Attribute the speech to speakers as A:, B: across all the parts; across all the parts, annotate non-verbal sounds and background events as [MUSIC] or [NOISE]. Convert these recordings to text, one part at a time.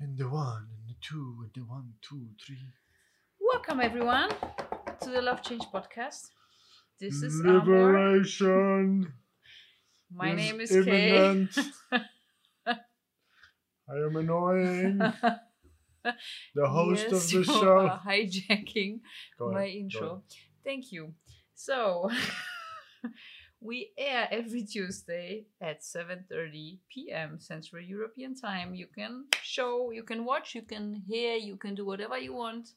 A: And the one, and the two, and the one, two, three.
B: Welcome everyone to the Love Change podcast. This is Amor.
A: Liberation.
B: My
A: is
B: name is Kay. [LAUGHS]
A: I am annoying. [LAUGHS] The host
B: Yes,
A: of the show.
B: are hijacking my intro. Thank you. So [LAUGHS] we air every Tuesday at 7:30 p.m. Central European Time. You can show, you can watch, you can hear, you can do whatever you want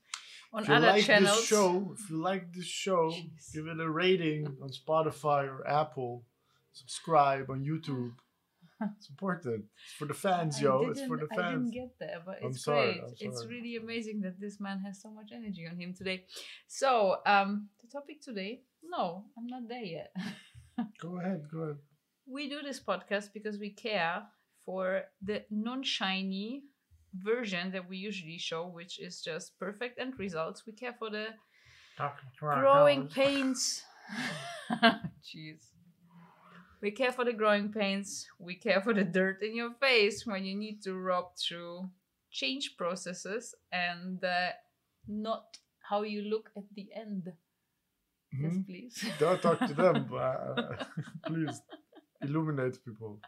B: on
A: If you
B: other
A: like
B: channels.
A: this show, if you like this show,
B: Jeez.
A: give it a rating on Spotify or Apple. Subscribe on YouTube. [LAUGHS] It's important. It's for the fans,
B: I
A: yo. It's for the
B: I didn't get there, but
A: I'm
B: it's
A: sorry,
B: great. It's really amazing that this man has so much energy on him today. So, um, the topic today, no, I'm not there yet. [LAUGHS]
A: Go ahead, go ahead.
B: we do this podcast because we care for the non-shiny version that we usually show, which is just perfect end results. We care for the growing pains. [LAUGHS] Jeez. We care for the growing pains. We care for the dirt in your face when you need to rub through change processes and uh, not how you look at the end. Yes,
A: Hmm?
B: please. [LAUGHS]
A: Don't talk to them. [LAUGHS] but, uh, [LAUGHS] please illuminate people.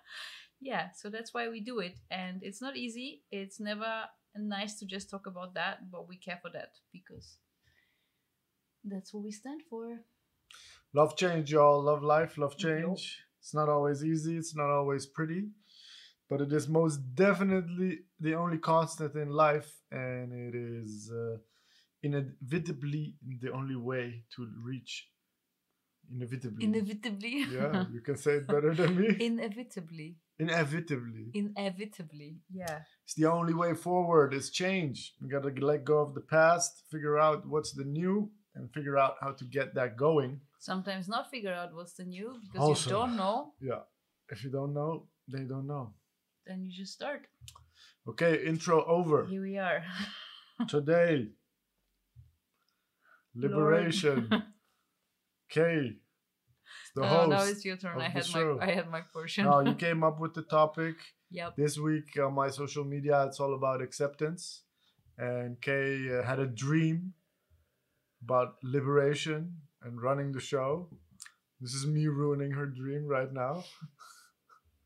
B: yeah, so that's why we do it. And it's not easy. It's never nice to just talk about that, but we care for that because that's what we stand for.
A: Love change, y'all. Love life. Love change. It's not always easy. It's not always pretty, but it is most definitely the only constant in life, and it is uh, inevitably the only way to reach. Inevitably.
B: Inevitably.
A: yeah, you can say it better than me. [LAUGHS]
B: Inevitably.
A: Inevitably.
B: Inevitably. Yeah.
A: It's the only way forward. It's change. You gotta let go of the past, figure out what's the new, and figure out how to get that going.
B: Sometimes not figure out what's the new because
A: Also.
B: you don't know,
A: Yeah. If you don't know, they don't know.
B: then you just start.
A: Okay, intro over.
B: Here we are.
A: Today,
B: Lord. [LAUGHS]
A: liberation. [LAUGHS] K, the
B: Uh,
A: host.
B: now it's your turn. I had
A: show.
B: my I had my portion.
A: Now you came up with the topic
B: yep.
A: this week on my social media. It's all about acceptance, and Kay uh, had a dream about liberation and running the show. This is me ruining her dream right now.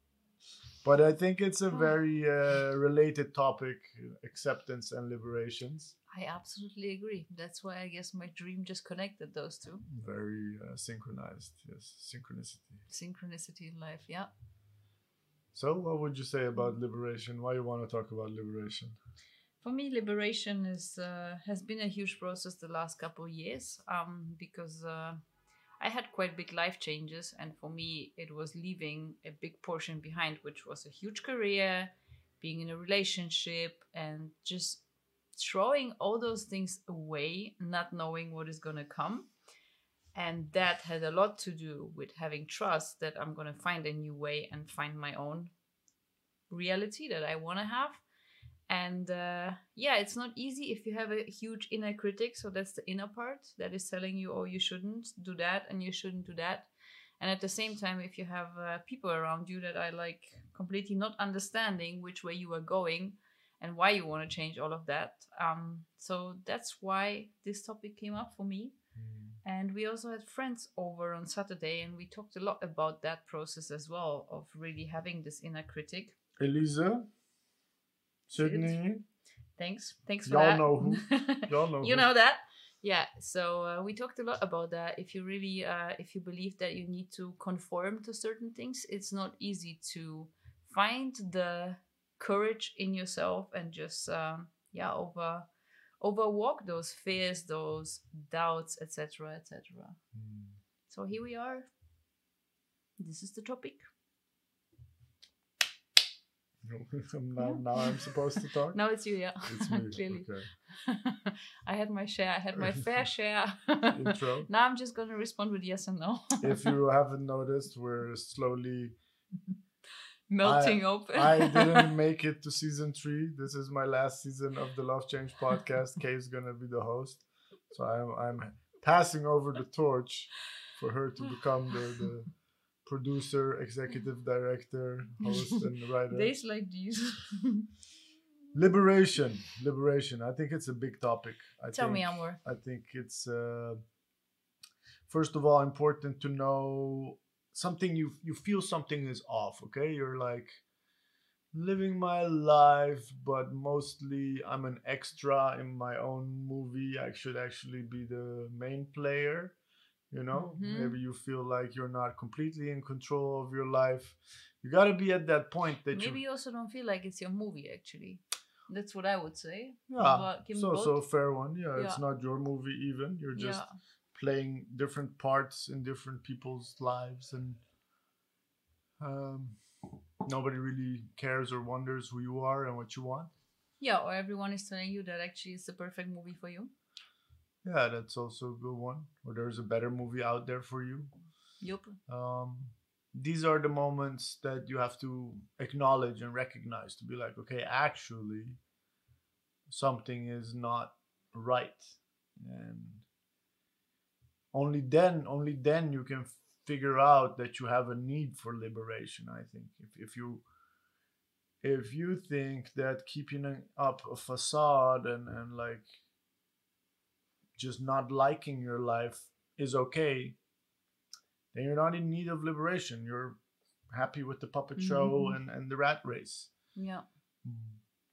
A: [LAUGHS] but I think it's a very uh, related topic: acceptance and liberations.
B: I absolutely agree. That's why I guess my dream just connected those two.
A: Very uh, synchronized. Yes, synchronicity.
B: Synchronicity in life. Yeah.
A: So, what would you say about liberation? Why you want to talk about liberation?
B: For me, liberation is uh, has been a huge process the last couple of years. Um, because uh, I had quite big life changes, and for me, it was leaving a big portion behind, which was a huge career, being in a relationship, and just throwing all those things away, not knowing what is gonna come. And that had a lot to do with having trust that I'm gonna find a new way and find my own reality that I wanna have and uh, yeah it's not easy if you have a huge inner critic so that's the inner part that is telling you oh you shouldn't do that and you shouldn't do that and at the same time if you have uh, people around you that are like completely not understanding which way you are going and why you want to change all of that. Um, so that's why this topic came up for me. And we also had friends over on saturday and we talked a lot about that process as well of really having this inner critic.
A: Elisa, Sydney,
B: thanks. Thanks for
A: Y'all
B: that.
A: know who. [LAUGHS] y'all know.
B: you
A: who.
B: know that? Yeah so uh, we talked a lot about that. If you really uh, if you believe that you need to conform to certain things it's not easy to find the courage in yourself and just um, yeah over overwalk those fears those doubts etc etc
A: Hmm.
B: so here we are this is the topic [LAUGHS]
A: now, now I'm supposed to talk. [LAUGHS]
B: now it's you yeah
A: It's me. [LAUGHS]
B: clearly
A: Okay.
B: i had my share i had my fair share
A: Intro.
B: now i'm just gonna respond with yes and no
A: If you haven't noticed, we're slowly.
B: Melting open.
A: I [LAUGHS] didn't make it to season three. This is my last season of the Love Change podcast. [LAUGHS] Kay is gonna be the host, so I'm I'm passing over the torch for her to become the, the producer, executive director, host, [LAUGHS] and writer.
B: Days like these.
A: Liberation, liberation. I think it's a big topic. I
B: Tell
A: think,
B: me, Amor.
A: I think it's uh, first of all important to know something you you feel something is off. Okay, you're like living my life, but mostly I'm an extra in my own movie. I should actually be the main player. You know,
B: Mhm.
A: maybe you feel like you're not completely in control of your life. You got to be at that point that
B: Maybe
A: you
B: you also don't feel like it's your movie, actually. That's what I would say.
A: Yeah,
B: so give
A: it's
B: me
A: also a
B: both.
A: fair one. Yeah, it's not your movie even. You're just
B: yeah.
A: Playing different parts in different people's lives, and um, nobody really cares or wonders who you are and what you want.
B: Yeah, or everyone is telling you that actually it's the perfect movie for you.
A: Yeah, that's also a good one. Or there's a better movie out there for you.
B: Yup.
A: Um, these are the moments that you have to acknowledge and recognize to be like, okay, actually, something is not right, and only then, only then you can figure out that you have a need for liberation. I think if if you if you think that keeping up a facade and and like just not liking your life is okay then you're not in need of liberation. You're happy with the puppet show
B: Mhm.
A: and, and the rat race.
B: Yeah.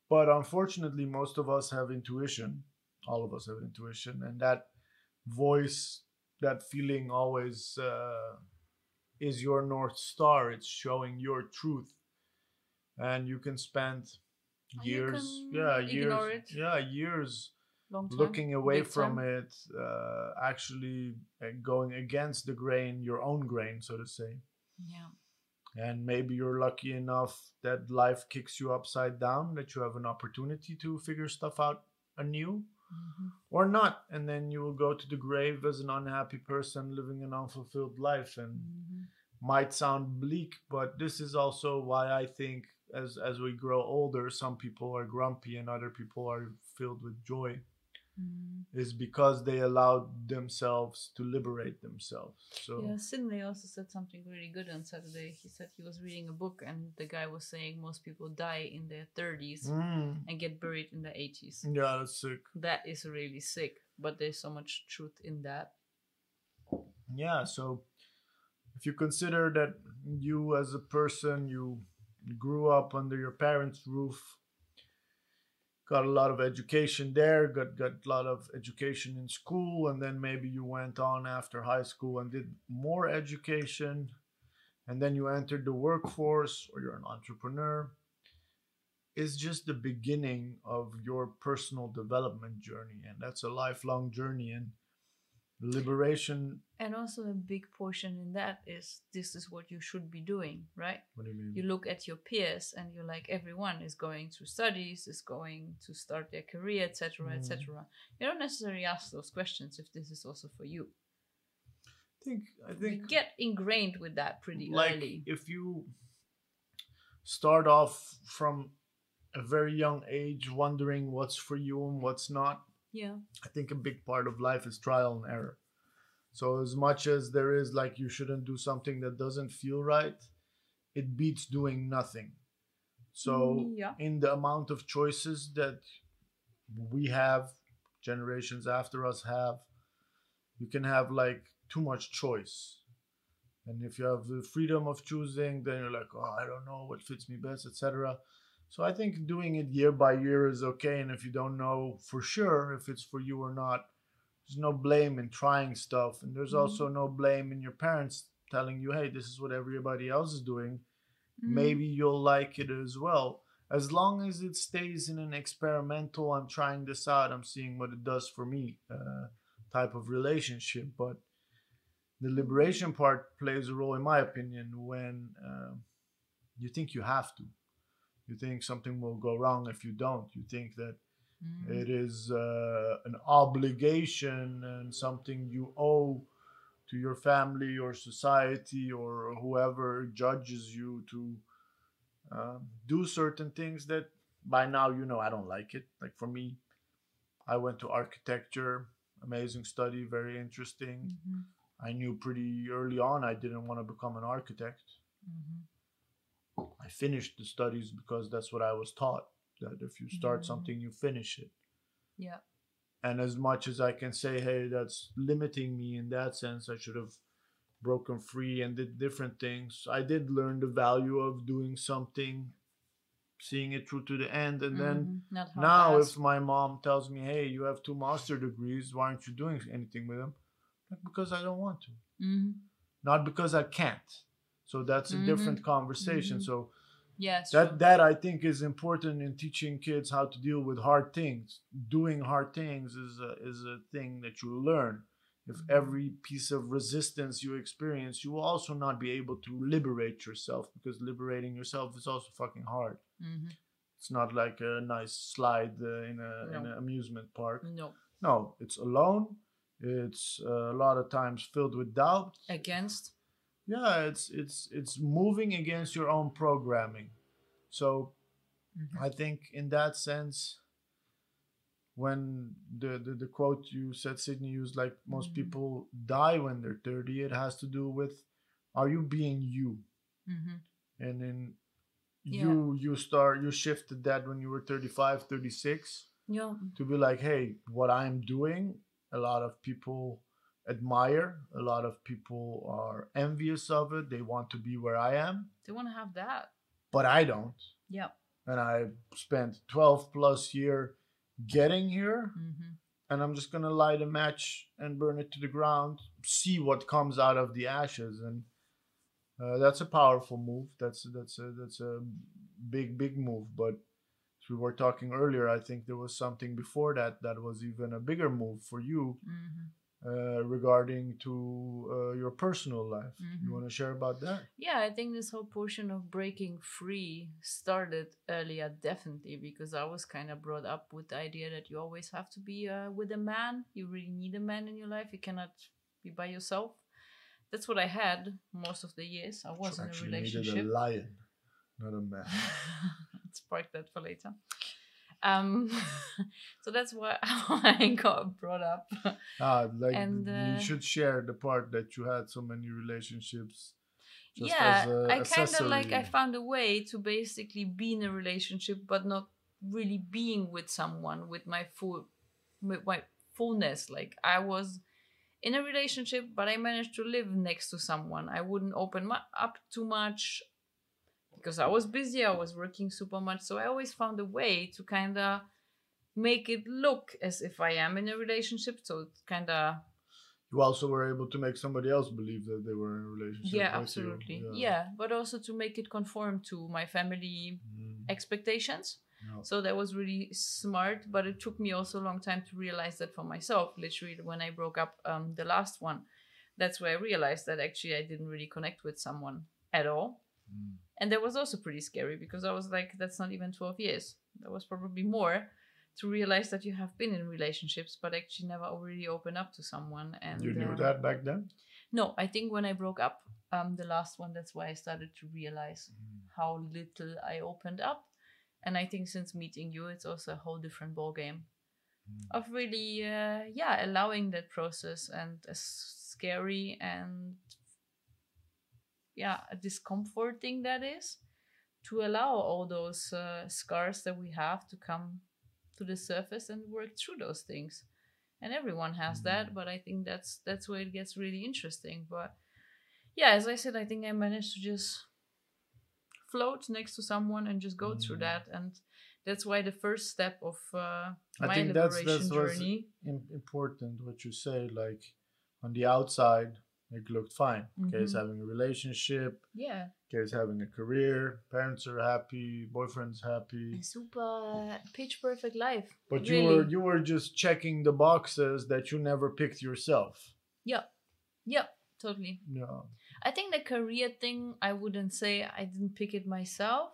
A: But unfortunately, most of us have intuition. All of us have intuition. And that voice, that feeling always uh, is your North Star. It's showing your truth. And you can spend years,
B: can
A: yeah, years,
B: it.
A: yeah, years looking away
B: big
A: from
B: time.
A: it, uh, actually uh, going against the grain, your own grain, so to say.
B: Yeah.
A: And maybe you're lucky enough that life kicks you upside down, that you have an opportunity to figure stuff out anew,
B: Mhm.
A: or not. And then you will go to the grave as an unhappy person living an unfulfilled life. And
B: Mhm.
A: might sound bleak, but this is also why I think as as we grow older, some people are grumpy and other people are filled with joy
B: Mhm.
A: is because they allowed themselves to liberate themselves. So
B: Yeah, Sidney also said something really good on Saturday. He said he was reading a book and the guy was saying most people die in their 30s
A: Mm,
B: and get buried in their 80s.
A: yeah, that's sick.
B: That is really sick, but there's so much truth in that.
A: Yeah, so if you consider that you as a person you grew up under your parents' roof, got a lot of education there, got got a lot of education in school, and then maybe you went on after high school and did more education, and then you entered the workforce or you're an entrepreneur. Is just the beginning of your personal development journey, and that's a lifelong journey. And liberation.
B: And also a big portion in that is this is what you should be doing, right?
A: What do you mean?
B: You look at your peers and you're like everyone is going to studies, is going to start their career, etc., etc. Mm. You don't necessarily ask those questions if this is also for you.
A: I think I think You
B: get ingrained with that pretty
A: like
B: early.
A: if you start off from a very young age wondering what's for you and what's not
B: Yeah.
A: i think a big part of life is trial and error so as much as there is like you shouldn't do something that doesn't feel right it beats doing nothing so
B: Mm, yeah.
A: in the amount of choices that we have generations after us have you can have like too much choice and if you have the freedom of choosing then you're like oh i don't know what fits me best etc so i think doing it year by year is okay and if you don't know for sure if it's for you or not there's no blame in trying stuff and there's
B: Mhm.
A: also no blame in your parents telling you hey this is what everybody else is doing
B: Mm.
A: maybe you'll like it as well as long as it stays in an experimental i'm trying this out i'm seeing what it does for me uh, type of relationship but the liberation part plays a role in my opinion when uh, you think you have to you think something will go wrong if you don't you think that
B: Mm.
A: it is uh, an obligation and something you owe to your family or society or whoever judges you to um, do certain things that by now you know I don't like it. Like for me, I went to architecture, amazing study, very interesting.
B: Mhm.
A: I knew pretty early on I didn't want to become an architect.
B: Mhm.
A: I finished the studies because that's what I was taught. that if you start
B: Mhm.
A: something, you finish it.
B: Yeah.
A: And as much as I can say, hey, that's limiting me in that sense, I should have broken free and did different things. I did learn the value of doing something, seeing it through to the end, and then
B: Mhm. Not
A: now if my mom tells me hey you have two master degrees why aren't you doing anything with them like, because i don't want to
B: Mhm.
A: not because i can't so that's a different conversation
B: Mhm.
A: so
B: it's
A: that
B: true.
A: that i think is important in teaching kids how to deal with hard things doing hard things is a, is a thing that you learn if
B: Mhm.
A: every piece of resistance you experience you will also not be able to liberate yourself because liberating yourself is also fucking hard
B: Mhm.
A: it's not like a nice slide uh, in a in an amusement park.
B: no
A: No, it's alone. It's uh, a lot of times filled with doubt.
B: against.
A: Yeah, it's it's it's moving against your own programming. So
B: Mhm.
A: I think in that sense, when the, the the quote you said Sydney used, like most
B: Mhm.
A: people die when they're thirty, it has to do with are you being you?
B: Mhm.
A: and then
B: Yeah.
A: you you start you shifted that when you were 35 36
B: Yeah.
A: to be like hey what i'm doing a lot of people admire. A lot of people are envious of it. They want to be where i am.
B: They want to have that.
A: but i don't.
B: Yeah.
A: and i spent 12 plus year getting here.
B: Hmm
A: and i'm just gonna light a match and burn it to the ground see what comes out of the ashes. And uh, that's a powerful move. That's that's a that's a big big move. But as we were talking earlier i think there was something before that that was even a bigger move for you.
B: Hmm
A: uh, regarding to uh, your personal life
B: Mhm.
A: you want to share about that
B: Yeah, I think this whole portion of breaking free started earlier, definitely, because I was kind of brought up with the idea that you always have to be uh, with a man. You really need a man in your life. You cannot be by yourself. That's what I had most of the years. I was in a
A: actually needed
B: relationship.
A: a lion not a man [LAUGHS]
B: Let's park that for later. Um, [LAUGHS] so that's why [LAUGHS] I got brought up.
A: ah, like
B: And,
A: you
B: uh,
A: should share the part that you had so many relationships just
B: yeah, I kind of like I found a way to basically be in a relationship, but not really being with someone with my full, with my fullness. Like I was in a relationship, but I managed to live next to someone. I wouldn't open up too much because I was busy. I was working super much, so I always found a way to kind of make it look as if I am in a relationship. So it's kind of
A: you also were able to make somebody else believe that they were in a relationship.
B: yeah, absolutely, yeah. But also to make it conform to my family
A: Mm,
B: expectations.
A: yeah.
B: So that was really smart, but it took me also a long time to realize that for myself. Literally, when I broke up um, the last one, that's where I realized that actually I didn't really connect with someone at all.
A: Mm.
B: And that was also pretty scary because I was like, that's not even 12 years. That was probably more to realize that you have been in relationships, but actually never really open up to someone. And
A: you knew
B: uh,
A: that back then?
B: No, I think when I broke up, um, the last one, that's why I started to realize how little I opened up. And I think since meeting you, it's also a whole different ballgame
A: Mm.
B: of really, uh, yeah, allowing that process and as scary and, yeah, discomforting that is to allow all those uh, scars that we have to come to the surface and work through those things. And everyone has that, but I think that's that's where it gets really interesting. But yeah, as I said, I think I managed to just float next to someone and just go through
A: Mm.
B: that and that's why the first step of uh,
A: I
B: my
A: think
B: liberation
A: that's what's
B: journey
A: important what you say. Like on the outside, it looked fine. Kay's
B: Mhm.
A: having a relationship.
B: yeah
A: Kay's having a career. Parents are happy. Boyfriend's happy.
B: a super pitch perfect life
A: But you were you were just checking the boxes that you never picked yourself.
B: yeah yeah totally
A: Yeah.
B: i think the career thing i wouldn't say i didn't pick it myself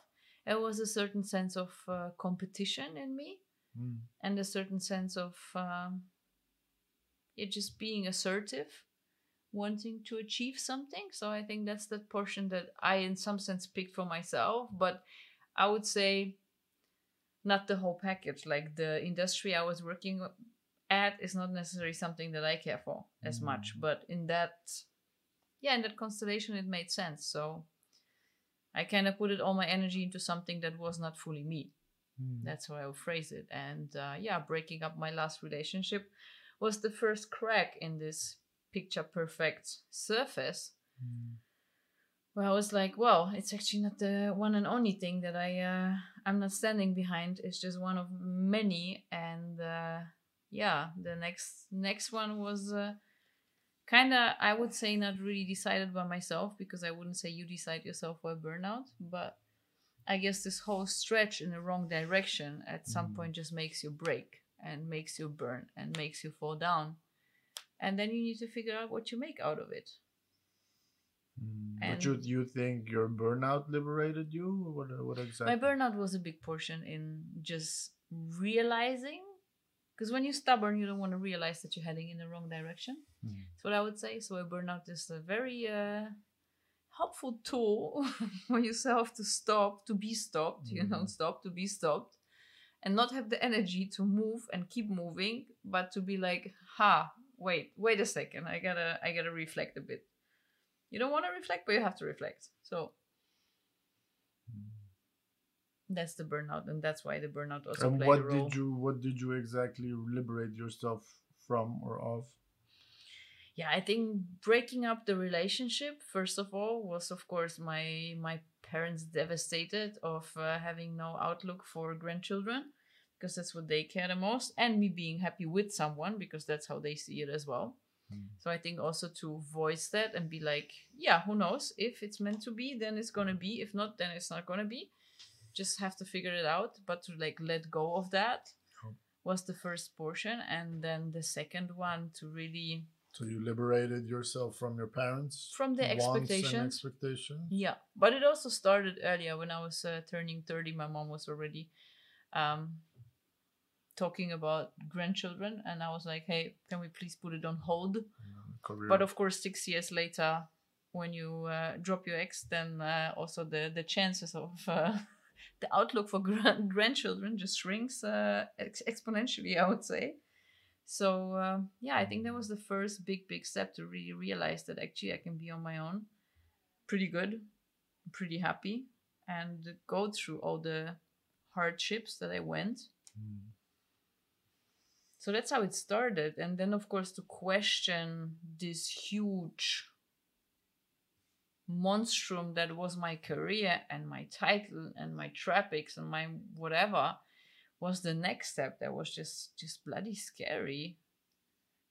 B: it was a certain sense of uh, competition in me
A: Mm.
B: and a certain sense of um, it just being assertive wanting to achieve something so i think that's the portion that i in some sense picked for myself but i would say not the whole package like the industry i was working at is not necessarily something that i care for as much
A: Mm.
B: but in that yeah in that constellation it made sense so i kind of put it all my energy into something that was not fully me
A: Mm.
B: That's how I would phrase it. And uh, yeah, breaking up my last relationship was the first crack in this picture perfect surface
A: Mm.
B: where I was like, well, it's actually not the one and only thing that I uh, I'm not standing behind. It's just one of many. And uh, yeah, the next next one was uh, kind of I would say not really decided by myself because I wouldn't say you decide yourself for a burnout, but I guess this whole stretch in the wrong direction at some
A: Mm.
B: point just makes you break and makes you burn and makes you fall down. And then you need to figure out what you make out of it.
A: Mm.
B: And-
A: But you you think your burnout liberated you? What what exactly?
B: My burnout was a big portion in just realizing, because when you're stubborn, you don't want to realize that you're heading in the wrong direction.
A: Mm.
B: That's what I would say. So a burnout is a very uh, helpful tool [LAUGHS] for yourself to stop, to be stopped. You know,
A: Mhm.
B: stop to be stopped, and not have the energy to move and keep moving, but to be like, ha, wait, wait a second, I gotta, I gotta reflect a bit. You don't want to reflect, but you have to reflect. So that's the burnout, and that's why the burnout also
A: And
B: played
A: what
B: a role.
A: did you what did you exactly liberate yourself from or of?
B: yeah i think breaking up the relationship first of all was of course my my parents devastated of uh, having no outlook for grandchildren because that's what they care the most and me being happy with someone because that's how they see it as well
A: Mm.
B: so i think also to voice that and be like yeah who knows if it's meant to be then it's gonna be if not then it's not gonna be just have to figure it out but to like let go of that was the first portion and then the second one to really
A: So you liberated yourself from your parents,
B: From the
A: and
B: expectations.
A: expectations.
B: Yeah, but it also started earlier when I was uh, turning 30. My mom was already um, talking about grandchildren, and I was like, hey, can we please put it on hold?
A: Mm, Career.
B: But of course, six years later, when you uh, drop your ex, then uh, also the, the chances of uh, [LAUGHS] the outlook for gran- grandchildren just shrinks uh, ex- exponentially, I would say. So, uh, yeah, I think that was the first big, big step to really realize that actually I can be on my own pretty good, pretty happy, and go through all the hardships that I went.
A: Mm.
B: So that's how it started. And then, of course, to question this huge monstrum that was my career and my title and my traffics and my whatever was the next step that was just just bloody scary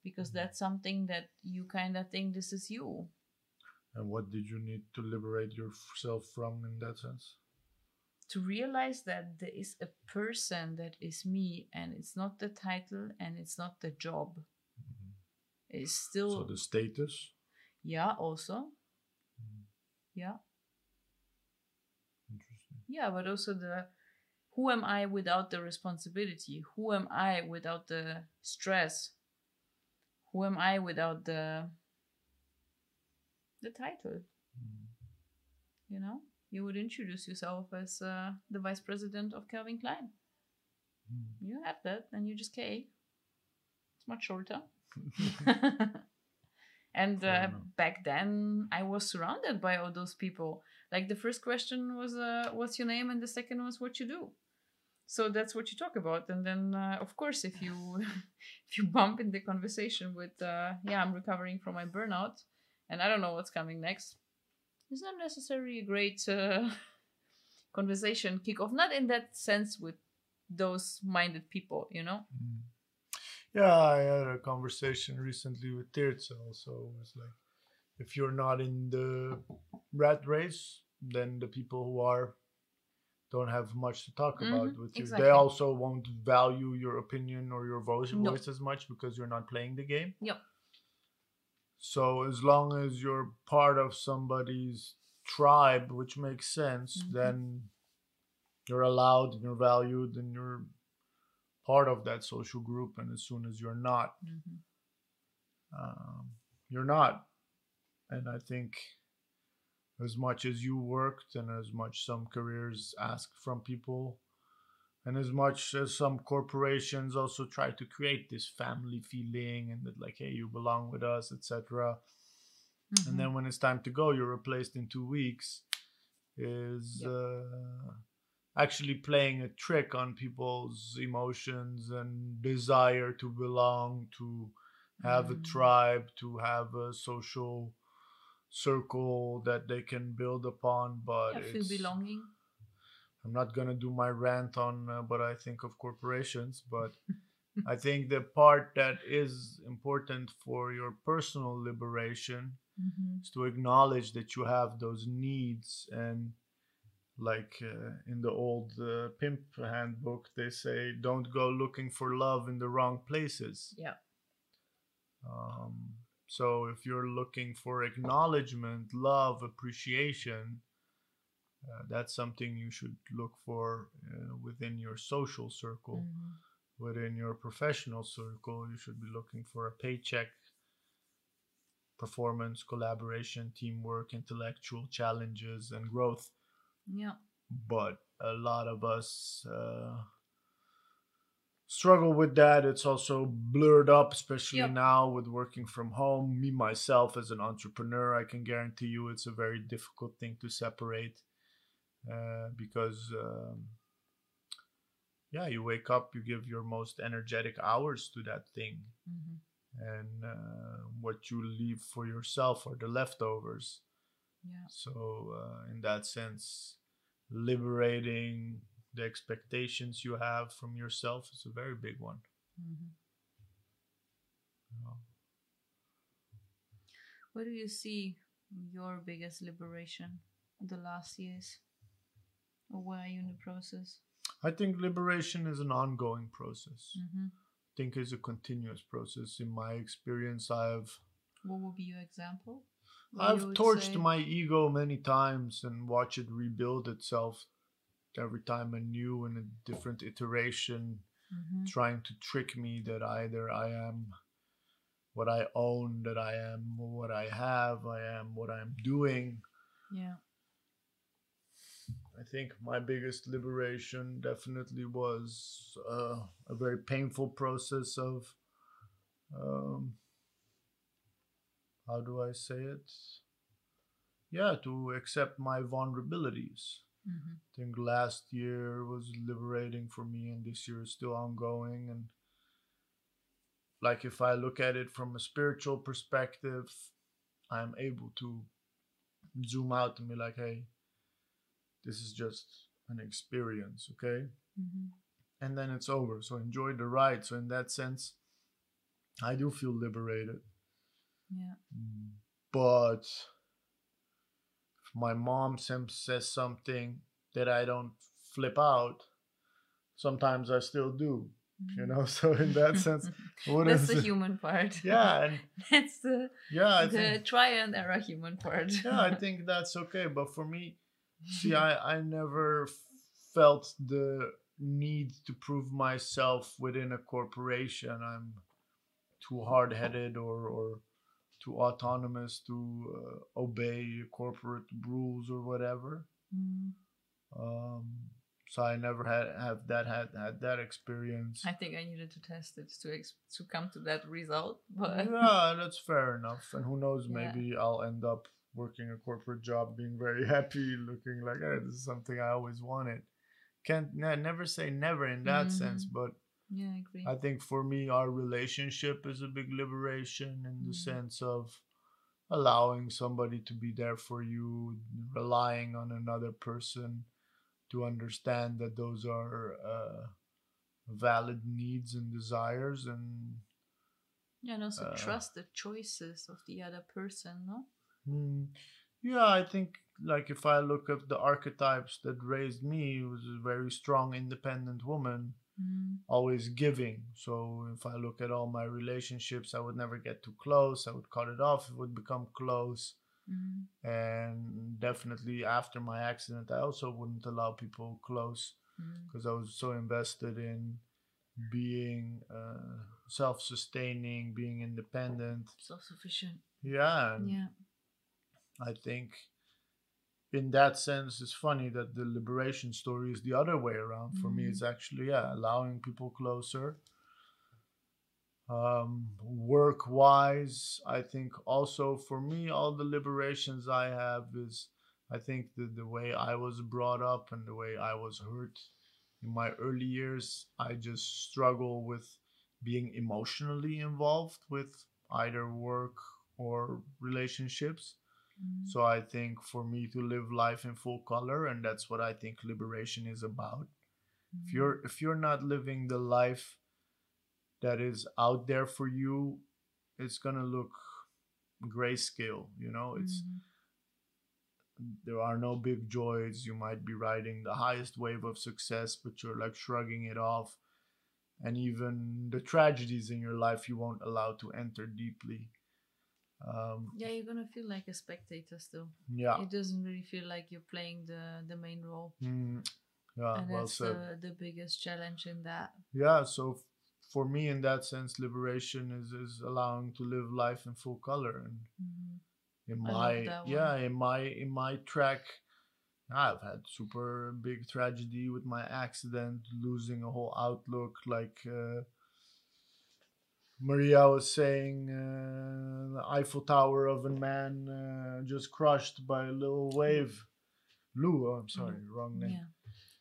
B: because mm-hmm. that's something that you kind of think this is you
A: And what did you need to liberate yourself from in that sense?
B: To realize that there is a person that is me and it's not the title and it's not the job it's still
A: So the status.
B: yeah also
A: Mm.
B: yeah
A: Interesting.
B: yeah but also the who am i without the responsibility who am i without the stress who am i without the the title
A: Mm.
B: you know you would introduce yourself as uh, the vice president of calvin klein.
A: Mm.
B: you have that and you just k it's much shorter. [LAUGHS] [LAUGHS] And uh, back then i was surrounded by all those people. Like the first question was uh, what's your name? And the second was what you do? So that's what you talk about. And then uh, of course if you [LAUGHS] if you bump in the conversation with uh, yeah i'm recovering from my burnout and i don't know what's coming next it's not necessarily a great uh, [LAUGHS] conversation kickoff not in that sense with those minded people you know
A: Mm. Yeah, I had a conversation recently with Tirza also. It was like, if you're not in the rat race, then the people who are don't have much to talk about
B: Mhm,
A: with you.
B: exactly.
A: They also won't value your opinion or your voice,
B: No.
A: voice as much because you're not playing the game.
B: Yep.
A: So as long as you're part of somebody's tribe, which makes sense,
B: Mhm.
A: then you're allowed and you're valued and you're part of that social group. And as soon as you're not,
B: hmm
A: um, you're not. And I think as much as you worked and as much some careers ask from people, and as much as some corporations also try to create this family feeling and that like, hey, you belong with us, etc. And then when it's time to go, you're replaced in two weeks. Is
B: Yep.
A: uh, actually playing a trick on people's emotions and desire to belong, to have a
B: Mm.
A: tribe, to have a social circle that they can build upon. But
B: I feel belonging.
A: I'm not gonna do my rant on uh, what I think of corporations, but I [LAUGHS] think the part that is important for your personal liberation
B: Mm-hmm.
A: is to acknowledge that you have those needs and like uh, in the old uh, pimp handbook they say don't go looking for love in the wrong places
B: Yeah.
A: um, so if you're looking for acknowledgement love appreciation uh, that's something you should look for uh, within your social circle
B: Mhm.
A: within your professional circle, you should be looking for a paycheck, performance, collaboration, teamwork, intellectual challenges, and growth.
B: Yeah.
A: But a lot of us uh, struggle with that. It's also blurred up, especially
B: Yep.
A: now with working from home. Me, myself, as an entrepreneur, I can guarantee you it's a very difficult thing to separate uh, because. Um, yeah, you wake up, you give your most energetic hours to that thing,
B: Mhm.
A: and uh, what you leave for yourself are the leftovers.
B: Yeah.
A: So, uh, in that sense, liberating the expectations you have from yourself is a very big one.
B: Mhm.
A: you know.
B: What do you see your biggest liberation the last years? Or where are you in the process?
A: I think liberation is an ongoing process.
B: Mm-hmm.
A: I think it's a continuous process. In my experience, I've
B: What would be your example?
A: I've
B: would
A: torched
B: say-
A: my ego many times and watch it rebuild itself every time anew in a different iteration,
B: Mhm.
A: trying to trick me that either I am what I own, that I am what I have, I am what I'm doing.
B: Yeah.
A: I think my biggest liberation definitely was uh, a very painful process of, um, how do I say it? Yeah, to accept my vulnerabilities.
B: Mm-hmm.
A: I think last year was liberating for me, and this year is still ongoing. And like, if I look at it from a spiritual perspective, I'm able to zoom out and be like, hey, this is just an experience, okay?
B: Mm-hmm.
A: And then it's over. So enjoy the ride. So, in that sense, I do feel liberated.
B: Yeah.
A: But if my mom says something that I don't flip out, sometimes I still do, you know? [LAUGHS] So, in that sense, [LAUGHS] what
B: Mm-hmm. That's the human part. [LAUGHS]
A: Yeah, and
B: That's the
A: yeah, I
B: the
A: think
B: try and error human part.
A: yeah, I think that's okay. But for me, see, I I never felt the need to prove myself within a corporation. I'm too hard headed or or too autonomous to uh, obey corporate rules or whatever.
B: Mm.
A: Um, so I never had have that had had that experience.
B: I think I needed to test it to ex- to come to that result, but
A: yeah, that's fair enough. And who knows, [LAUGHS]
B: Yeah.
A: maybe I'll end up working a corporate job, being very [LAUGHS] happy, looking like, hey, this is something I always wanted. Can't ne- never say never in that sense,
B: Mhm.
A: but
B: yeah, I agree.
A: I think for me, our relationship is a big liberation in the
B: Mhm.
A: sense of allowing somebody to be there for you, relying on another person to understand that those are uh, valid needs and desires and
B: yeah, and also
A: uh,
B: trust the choices of the other person, no?
A: Hmm. Yeah, I think like if I look at the archetypes that raised me, it was a very strong, independent woman,
B: Mm.
A: always giving. So if I look at all my relationships, I would never get too close. I would cut it off. It would become close.
B: Mm.
A: And definitely after my accident, I also wouldn't allow people close
B: Mm.
A: because I was so invested in being uh, self-sustaining, being independent.
B: Self-sufficient.
A: Yeah,
B: Yeah.
A: I think in that sense, it's funny that the liberation story is the other way around. For me,
B: Mhm.
A: it's actually, yeah, allowing people closer. Um, work wise, I think also for me, all the liberations I have is I think that the way I was brought up and the way I was hurt in my early years, I just struggle with being emotionally involved with either work or relationships.
B: Mm.
A: So I think for me to live life in full color, and that's what I think liberation is about. If you're if you're not living the life that is out there for you, it's gonna look grayscale. You know, it's
B: Mhm.
A: there are no big joys. You might be riding the highest wave of success, but you're like shrugging it off. And even the tragedies in your life, you won't allow to enter deeply. Um,
B: yeah, you're gonna feel like a spectator still.
A: yeah.
B: It doesn't really feel like you're playing the the main role,
A: Mm, yeah,
B: and
A: well
B: that's
A: said.
B: the the biggest challenge in that.
A: Yeah, so f- for me, in that sense, liberation is, is allowing to live life in full color. And
B: Mhm.
A: in my yeah in my in my track i've had super big tragedy with my accident losing a whole outlook like uh, maria was saying uh, the eiffel tower of a man uh, just crushed by a little wave. Lou oh, i'm sorry wrong name.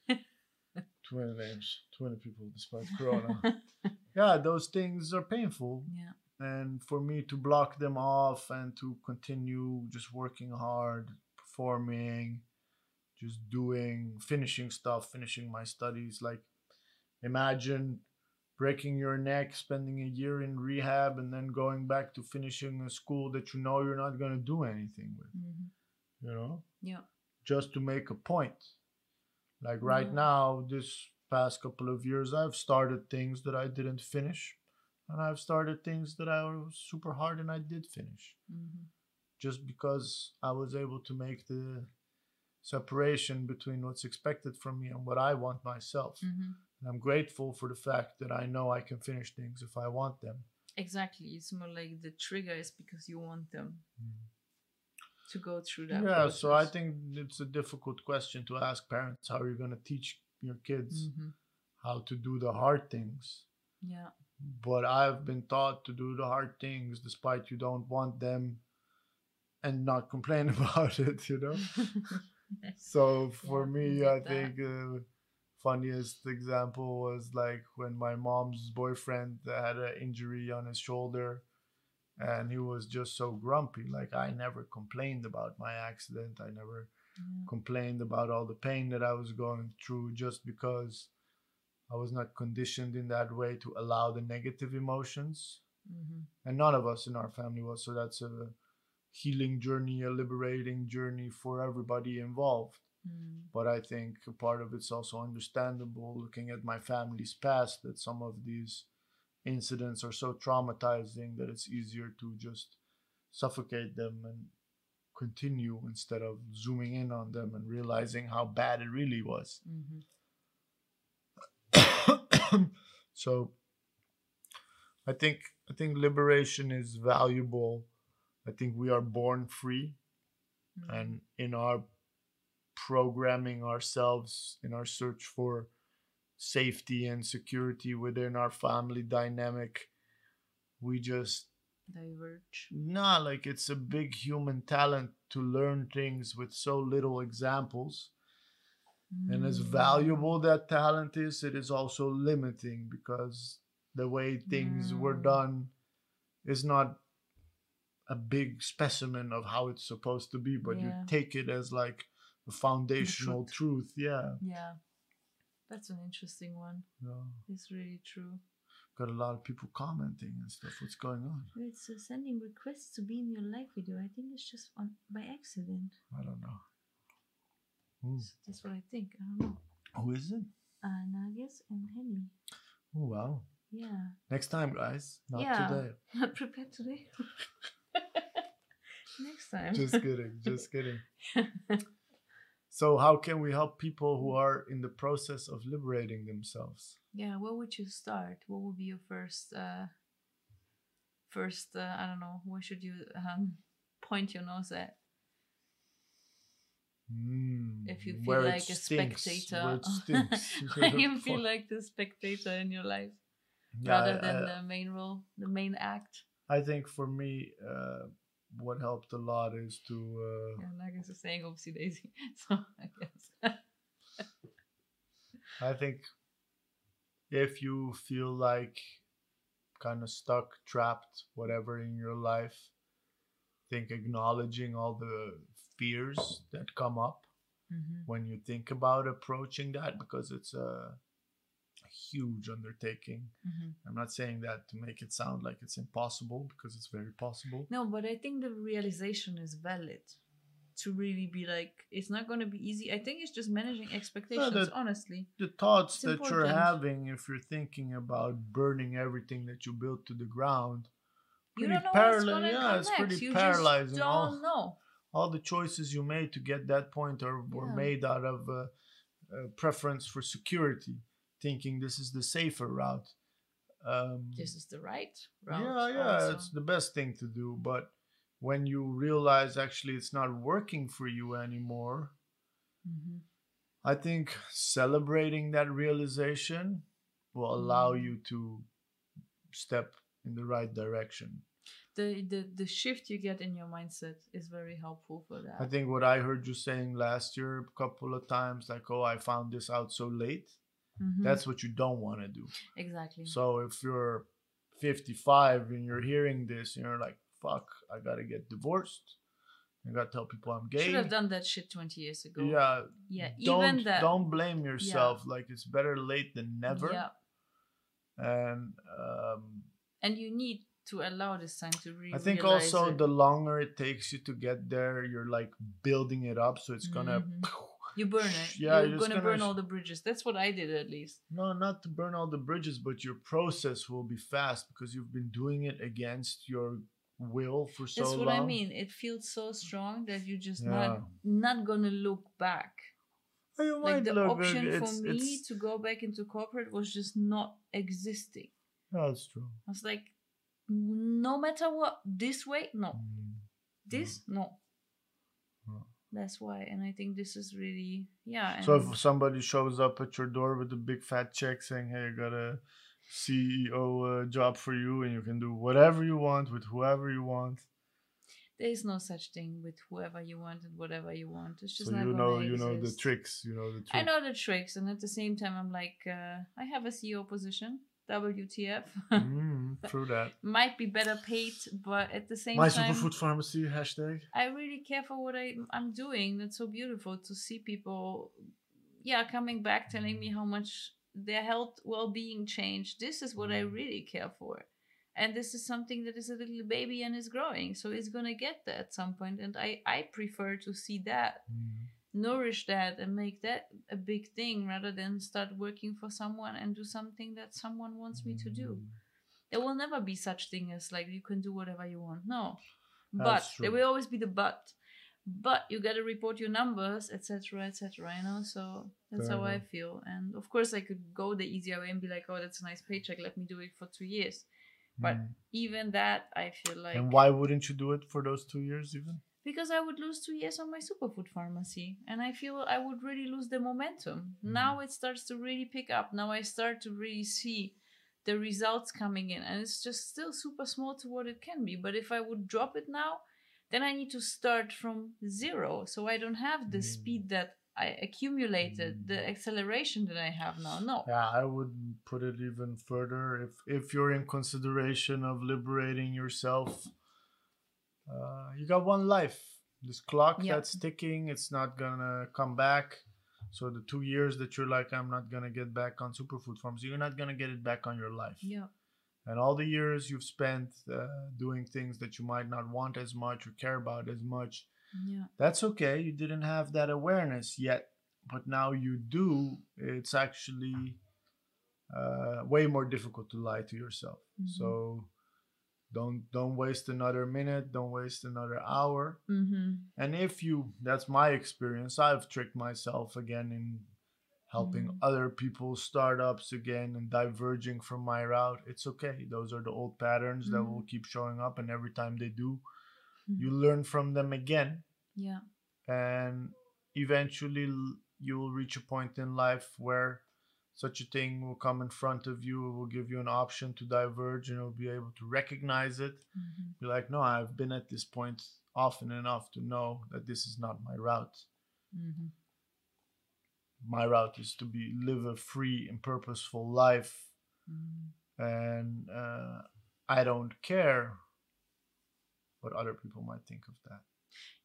B: Yeah. [LAUGHS]
A: too many names too many people despite [LAUGHS] corona. Yeah those things are painful.
B: Yeah.
A: and for me to block them off and to continue just working hard performing just doing finishing stuff finishing my studies like imagine breaking your neck spending a year in rehab and then going back to finishing a school that you know you're not going to do anything with
B: hmm
A: you know
B: Yeah.
A: just to make a point. Like right
B: Yeah.
A: now, this past couple of years, I've started things that I didn't finish, and I've started things that I was super hard and I did finish,
B: hmm
A: just because I was able to make the separation between what's expected from me and what I want myself.
B: hmm
A: And I'm grateful for the fact that I know I can finish things if I want them.
B: Exactly. It's more like the trigger is because you want them to go through that.
A: yeah, so I think it's a difficult question to ask parents how are you're going to teach your kids
B: Mhm.
A: how to do the hard things.
B: Yeah.
A: but I've been taught to do the hard things despite you don't want them and not complain [LAUGHS] about it, you know? [LAUGHS] So for
B: Yeah,
A: me,
B: I
A: I
B: that.
A: think uh, funniest example was like when my mom's boyfriend had an injury on his shoulder and he was just so grumpy. Like I never complained about my accident. I never
B: Yeah.
A: complained about all the pain that I was going through just because I was not conditioned in that way to allow the negative emotions.
B: Mhm.
A: And none of us in our family was. So that's a healing journey, a liberating journey for everybody involved.
B: Mm.
A: But I think part of it's also understandable looking at my family's past that some of these incidents are so traumatizing that it's easier to just suffocate them and continue instead of zooming in on them and realizing how bad it really was.
B: Mhm. [COUGHS]
A: so I think I think liberation is valuable. I think we are born free
B: Mhm.
A: and in our programming ourselves in our search for safety and security within our family dynamic we just
B: diverge.
A: nah like it's a big human talent to learn things with so little examples and as
B: Mm.
A: valuable that talent is it is also limiting because the way things were
B: Mm.
A: done is not a big specimen of how it's supposed to be but
B: Yeah.
A: you take it as like a foundational truth. yeah
B: Yeah. That's an interesting one.
A: yeah
B: It's really true.
A: got a lot of people commenting and stuff what's going on
B: It's uh, sending requests to be in your live video. I think it's just on by accident.
A: i don't know Hmm.
B: So that's what I think. I don't know.
A: who is it
B: Uh, Nagas and Henny.
A: oh wow
B: Yeah.
A: next time guys not
B: Yeah.
A: today [LAUGHS]
B: Not prepared today. [LAUGHS] Next time.
A: just kidding [LAUGHS] just kidding so how can we help people who are in the process of liberating themselves
B: yeah. Where would you start? What would be your first? Uh, first. Uh, I don't know. Where should you um, [LAUGHS] point your nose at?
A: Hmm,
B: If you feel like a
A: stinks,
B: spectator.
A: stinks. [LAUGHS] [LAUGHS]
B: you feel like the spectator in your life
A: Yeah,
B: rather
A: I-
B: than
A: I-
B: the main role, the main act.
A: I think for me, uh, what helped a lot is to uh,
B: Yeah, I was saying, oopsie daisy. [LAUGHS] So I guess. [LAUGHS]
A: I think if you feel like kind of stuck, trapped, whatever in your life, think acknowledging all the fears that come up
B: Mhm.
A: when you think about approaching that because it's a huge undertaking.
B: Mhm.
A: I'm not saying that to make it sound like it's impossible because it's very possible.
B: No, but I think the realization is valid to really be like, it's not going to be easy. I think it's just managing expectations,
A: that-
B: honestly.
A: The thoughts
B: It's
A: that you're having if you're thinking about burning everything that you built to the ground,
B: You don't know what's going to
A: yeah,
B: come
A: it's
B: next.
A: pretty
B: you
A: paralyzing.
B: just
A: all-
B: don't know.
A: all the choices you made to get that point are were
B: Yeah.
A: made out of uh, uh, preference for security, thinking this is the safer route. Um,
B: This is the right route.
A: yeah, yeah,
B: also.
A: it's the best thing to do. But when you realize actually it's not working for you anymore,
B: Mhm.
A: I think celebrating that realization will allow
B: Mm.
A: you to step in the right direction.
B: The, the the shift you get in your mindset is very helpful for that.
A: I think what I heard you saying last year a couple of times, like, oh, I found this out so late.
B: Mhm.
A: That's what you don't want to do.
B: exactly.
A: So if you're 55 and you're hearing this and you're like, fuck, I gotta get divorced. I gotta tell people I'm gay.
B: You should have done that shit 20 years ago.
A: Yeah.
B: Yeah,
A: Don't
B: even that.
A: don't blame yourself. Like it's better late than never.
B: Yeah.
A: And um,
B: And you need to allow this time to really
A: I think also
B: it.
A: the longer it takes you to get there, you're like building it up, so it's gonna.
B: Mhm. You burn it.
A: Yeah,
B: You're
A: you're
B: gonna,
A: just
B: burn
A: gonna
B: all the bridges. That's what I did at least.
A: No, not to burn all the bridges, but your process will be fast because you've been doing it against your will for so long.
B: That's what
A: long.
B: I mean. It feels so strong that you're just
A: Yeah.
B: not not gonna look back.
A: You
B: Like the option for me
A: it's-
B: to go back into corporate was just not existing.
A: That's true.
B: I was like, no matter what, this way, no.
A: Mm.
B: This, no. That's why, and I think this is really, yeah.
A: So if somebody shows up at your door with a big fat check saying, "Hey, I got a CEO uh, job for you, and you can do whatever you want with whoever you want,"
B: there is no such thing with whoever you want and whatever you want. It's just
A: so
B: not
A: you know, you know the tricks. You know the tricks.
B: I know the tricks, and at the same time, I'm like, uh, I have a CEO position. WTF?
A: mm, [LAUGHS] true that.
B: Might be better paid, but at the same
A: My
B: time, My
A: superfood pharmacy hashtag.
B: I really care for what I, I'm doing. That's so beautiful to see people, yeah, coming back telling me how much their health well-being changed. This is what I
A: Mm.
B: really care for, and this is something that is a little baby and is growing, so it's gonna get there at some point. And I, I prefer to see that,
A: Mm.
B: Nourish that, and make that a big thing rather than start working for someone and do something that someone wants me to do.
A: Mm.
B: there will never be such thing as like you can do whatever you want. No. But there will always be the but. But you got to report your numbers etc etc you know? So that's
A: Fair
B: how i feel. And of course i could go the easier way and be like oh that's a nice paycheck. Let me do it for two years. But
A: Mm.
B: even that i feel like
A: and why wouldn't you do it for those two years even?
B: Because I would lose two years on my superfood pharmacy, and I feel I would really lose the momentum.
A: Mm.
B: Now it starts to really pick up. Now I start to really see the results coming in, and it's just still super small to what it can be. But if I would drop it now, then I need to start from zero, so I don't have the
A: Mm.
B: speed that I accumulated, the acceleration that I have now. No,
A: Yeah, I would put it even further. If if you're in consideration of liberating yourself, uh, you got one life. This clock
B: Yeah.
A: that's ticking, it's not gonna come back. So the two years that you're like, I'm not gonna get back on superfood farms, you're not gonna get it back on your life.
B: yeah,
A: And all the years you've spent uh, doing things that you might not want as much or care about as much,
B: yeah,
A: that's okay. You didn't have that awareness yet, but now you do. It's actually uh, way more difficult to lie to yourself.
B: Mhm.
A: So don't don't waste another minute. Don't waste another hour.
B: mm-hmm.
A: And if you, that's my experience. I've tricked myself again in helping
B: Mhm.
A: other people's startups again and diverging from my route. It's okay. Those are the old patterns that
B: Mhm.
A: will keep showing up, and every time they do, you learn from them again
B: yeah,
A: and eventually you will reach a point in life where such a thing will come in front of you, it will give you an option to diverge and you'll be able to recognize it.
B: Mhm.
A: Be like, no, I've been at this point often enough to know that this is not my route.
B: Mhm.
A: My route is to be live a free and purposeful life
B: Mhm.
A: and uh, I don't care what other people might think of that.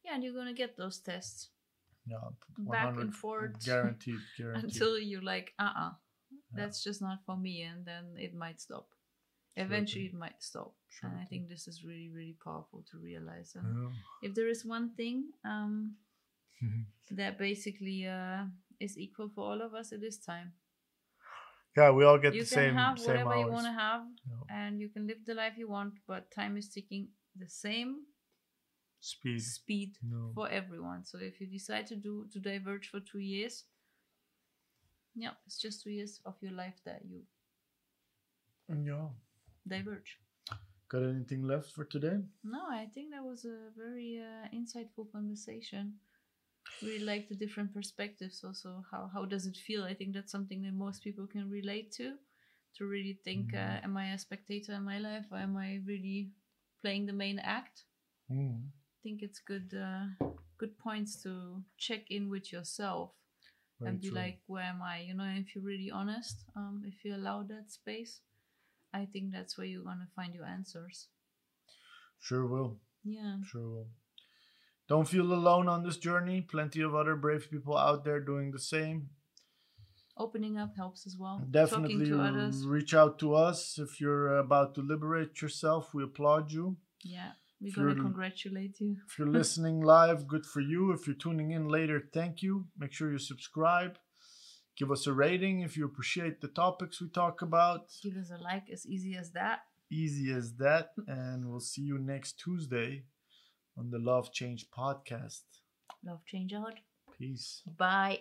B: Yeah, and you're gonna get those tests
A: No,
B: Back and forth.
A: guaranteed, guaranteed. [LAUGHS]
B: until you're like, uh, uh that's just not for me, and then it might stop. Eventually, it might stop,
A: Sure
B: and I think this is really, really powerful to realize. And
A: Yeah.
B: if there is one thing um, [LAUGHS] that basically uh, is equal for all of us, it is time.
A: yeah, we all get
B: you
A: the
B: can have
A: same
B: whatever you want to have,
A: Yeah.
B: and you can live the life you want, but time is ticking the same
A: Speed.
B: speed
A: No.
B: for everyone. So if you decide to do to diverge for two years, yeah, it's just two years of your life that you
A: Yeah.
B: diverge.
A: Got anything left for today?
B: No, I think that was a very uh, insightful conversation. Really like the different perspectives. Also, how how does it feel? I think that's something that most people can relate to. To really think, uh,
A: Mhm.
B: am I a spectator in my life, or am I really playing the main act?
A: Mm.
B: I think it's good uh, good points to check in with yourself
A: Very
B: and be
A: true.
B: like, where am I? You know, if you're really honest, um, if you allow that space, I think that's where you're gonna find your answers.
A: Sure will.
B: Yeah.
A: Sure will. Don't feel alone on this journey. Plenty of other brave people out there doing the same.
B: Opening up helps as well.
A: Definitely reach out to us if you're about to liberate yourself. We applaud you.
B: Yeah. We're
A: If
B: gonna congratulate you.
A: If you're listening live, good for you. If you're tuning in later, thank you. Make sure you subscribe. Give us a rating if you appreciate the topics we talk about.
B: Give us a like as easy as that.
A: Easy as that. And we'll see you next Tuesday on the Love Change podcast.
B: Love change out.
A: Peace.
B: Bye.